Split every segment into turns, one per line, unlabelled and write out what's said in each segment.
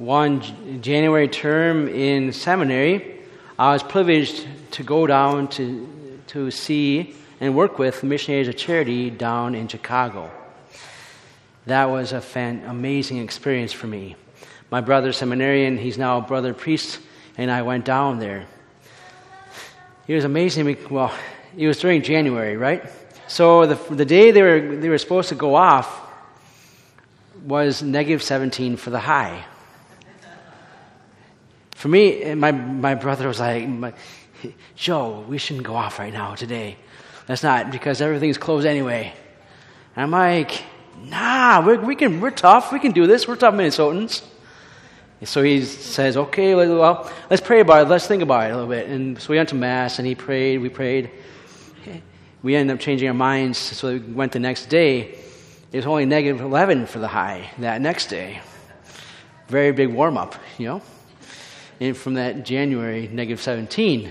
one January term in seminary, I was privileged to go down to, to see and work with Missionaries of Charity down in Chicago. That was a fan, amazing experience for me. My brother, seminarian, he's now a brother priest, and I went down there. It was amazing. Well, it was during January, right? So the, the day they were, they were supposed to go off was negative 17 for the high. For me, eh, my, my brother was like, uh, Joe, we shouldn't go off right now today. That's not because everything's closed anyway. And I'm like, nah, we're, we can, we're tough. We can do this. We're tough Minnesotans. So he says, okay, well, let's pray about it. Let's think about it a little bit. And so we went to Mass and he prayed. We prayed. We ended up changing our minds. So we went the next day. It was only negative 11 for the high that next day. Very big warm up, you know? And from that January, negative 17.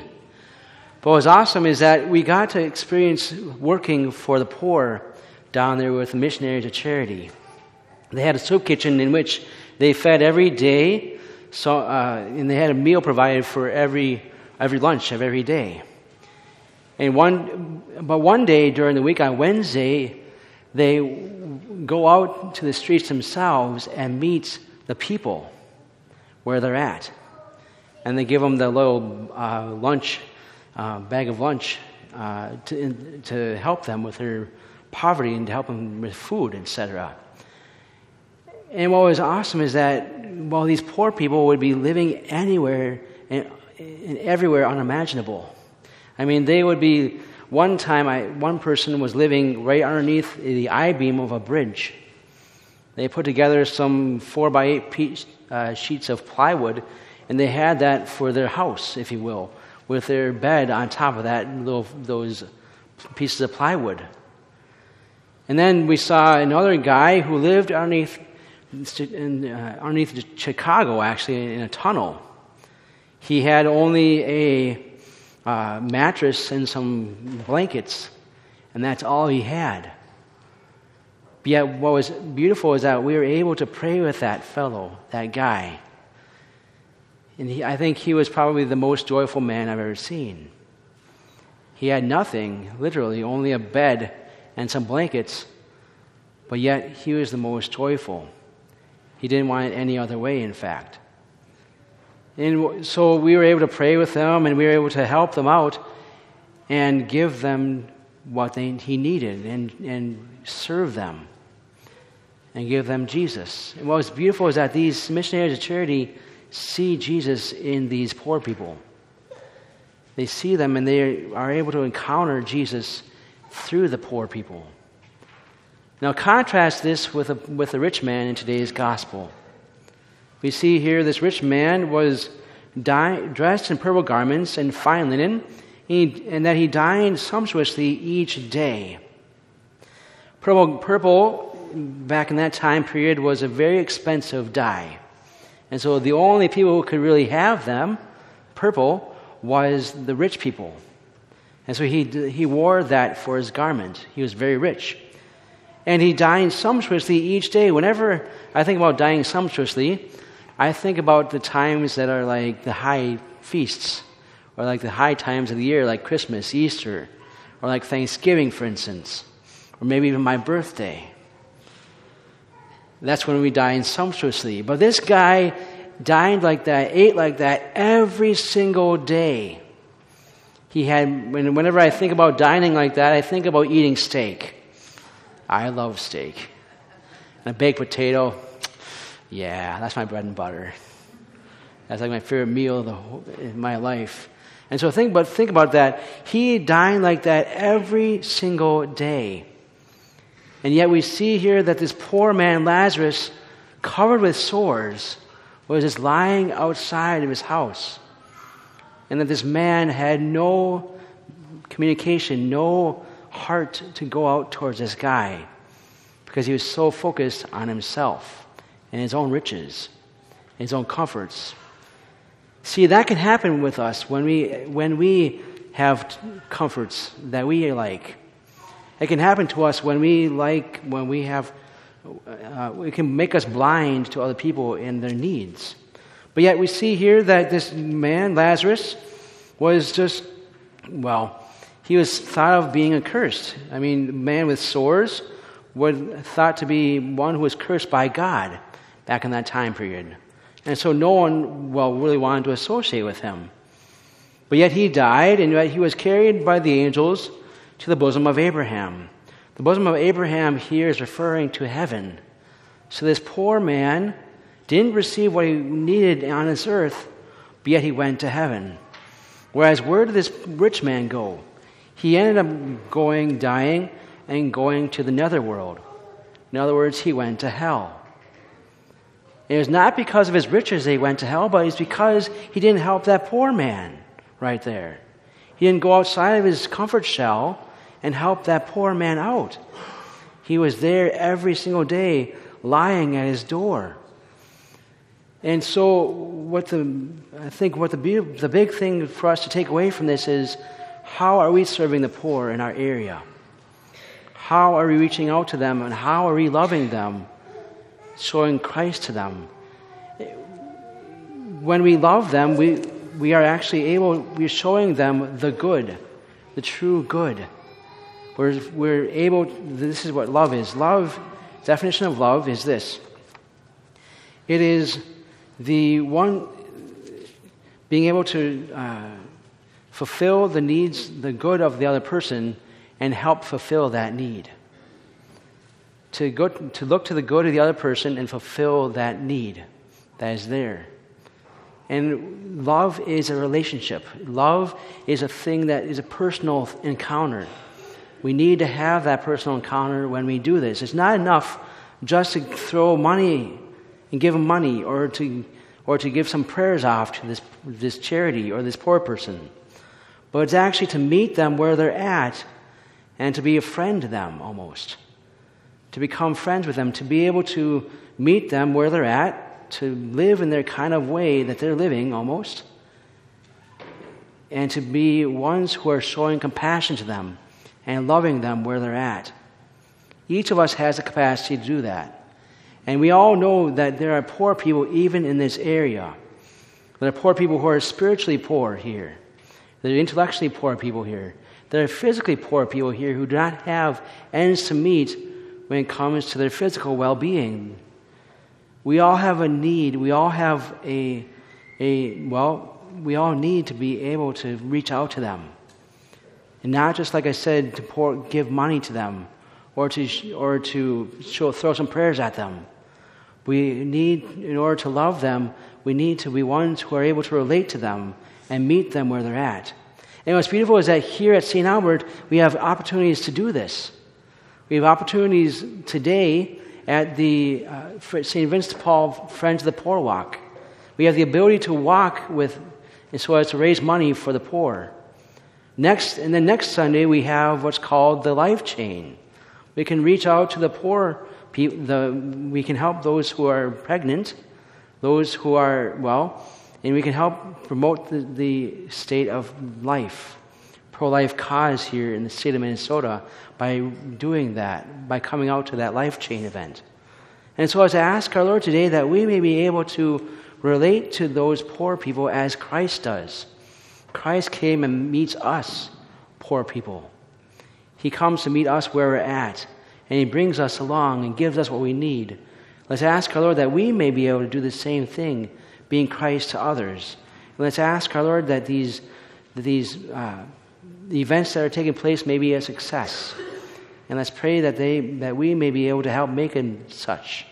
But what's awesome is that we got to experience working for the poor down there with missionaries of charity. They had a soup kitchen in which they fed every day, so, uh, and they had a meal provided for every, every lunch of every day. And one, but one day during the week on Wednesday, they go out to the streets themselves and meet the people where they're at. And they give them the little uh, lunch, uh, bag of lunch uh, to, to help them with their poverty and to help them with food, etc. And what was awesome is that while these poor people would be living anywhere and, and everywhere unimaginable. I mean, they would be. One time, I, one person was living right underneath the I beam of a bridge. They put together some four by eight piece, uh, sheets of plywood, and they had that for their house, if you will, with their bed on top of that little those pieces of plywood. And then we saw another guy who lived underneath in, uh, underneath Chicago, actually, in a tunnel. He had only a uh, mattress and some blankets, and that's all he had. But yet, what was beautiful is that we were able to pray with that fellow, that guy. And he, I think he was probably the most joyful man I've ever seen. He had nothing, literally, only a bed and some blankets, but yet he was the most joyful. He didn't want it any other way, in fact. And so we were able to pray with them and we were able to help them out and give them what they, he needed and, and serve them and give them Jesus. And what was beautiful is that these missionaries of charity see Jesus in these poor people. They see them and they are able to encounter Jesus through the poor people. Now, contrast this with, a, with the rich man in today's gospel. We see here this rich man was dressed in purple garments and fine linen, and that he dined sumptuously each day. Purple, purple, back in that time period, was a very expensive dye. And so the only people who could really have them, purple, was the rich people. And so he, he wore that for his garment. He was very rich. And he dined sumptuously each day. Whenever I think about dining sumptuously, I think about the times that are like the high feasts, or like the high times of the year, like Christmas, Easter, or like Thanksgiving, for instance, or maybe even my birthday. That's when we dine sumptuously. But this guy dined like that, ate like that every single day. He had, whenever I think about dining like that, I think about eating steak. I love steak. And a baked potato, yeah, that's my bread and butter. That's like my favorite meal whole, in my life. And so think, but think about that. He dined like that every single day. And yet we see here that this poor man, Lazarus, covered with sores, was just lying outside of his house. And that this man had no communication, no heart to go out towards this guy because he was so focused on himself and his own riches, and his own comforts. See, that can happen with us when we, when we have comforts that we like. It can happen to us when we like, when we have uh, it can make us blind to other people and their needs. But yet we see here that this man, Lazarus, was just, well, he was thought of being accursed. I mean, man with sores was thought to be one who was cursed by God back in that time period. And so no one, well, really wanted to associate with him. But yet he died, and yet he was carried by the angels to the bosom of Abraham. The bosom of Abraham here is referring to heaven. So this poor man didn't receive what he needed on this earth, but yet he went to heaven. Whereas, where did this rich man go? He ended up going, dying, and going to the netherworld. In other words, he went to hell. It was not because of his riches that he went to hell, but it's because he didn't help that poor man right there. He didn't go outside of his comfort shell and help that poor man out. He was there every single day lying at his door. And so, what the, I think what the, the big thing for us to take away from this is how are we serving the poor in our area? How are we reaching out to them and how are we loving them, showing Christ to them? When we love them, we, we are actually able, we're showing them the good, the true good. We're, we're able, this is what love is. Love, definition of love is this it is the one, being able to uh, fulfill the needs, the good of the other person, and help fulfill that need. To, go, to look to the good of the other person and fulfill that need that is there. And love is a relationship. Love is a thing that is a personal encounter. We need to have that personal encounter when we do this. It's not enough just to throw money and give them money or to, or to give some prayers off to this, this charity or this poor person. But it's actually to meet them where they're at and to be a friend to them almost. To become friends with them, to be able to meet them where they're at to live in their kind of way that they're living almost, and to be ones who are showing compassion to them and loving them where they're at. Each of us has the capacity to do that. And we all know that there are poor people even in this area. There are poor people who are spiritually poor here. There are intellectually poor people here. There are physically poor people here who do not have ends to meet when it comes to their physical well being. We all have a need. We all have a, a, well, we all need to be able to reach out to them. And not just, like I said, to pour, give money to them or to, or to show, throw some prayers at them. We need, in order to love them, we need to be ones who are able to relate to them and meet them where they're at. And what's beautiful is that here at St. Albert, we have opportunities to do this. We have opportunities today at the uh, St. Vincent Paul Friends of the Poor Walk. We have the ability to walk with, so as to raise money for the poor. Next, and then next Sunday, we have what's called the life chain. We can reach out to the poor people, the, we can help those who are pregnant, those who are, well, and we can help promote the, the state of life, pro life cause here in the state of Minnesota by doing that, by coming out to that life chain event. And so, as I ask our Lord today that we may be able to relate to those poor people as Christ does. Christ came and meets us, poor people. He comes to meet us where we're at, and He brings us along and gives us what we need. Let's ask our Lord that we may be able to do the same thing, being Christ to others. And let's ask our Lord that these, that these uh, the events that are taking place may be a success. And let's pray that, they, that we may be able to help make it such.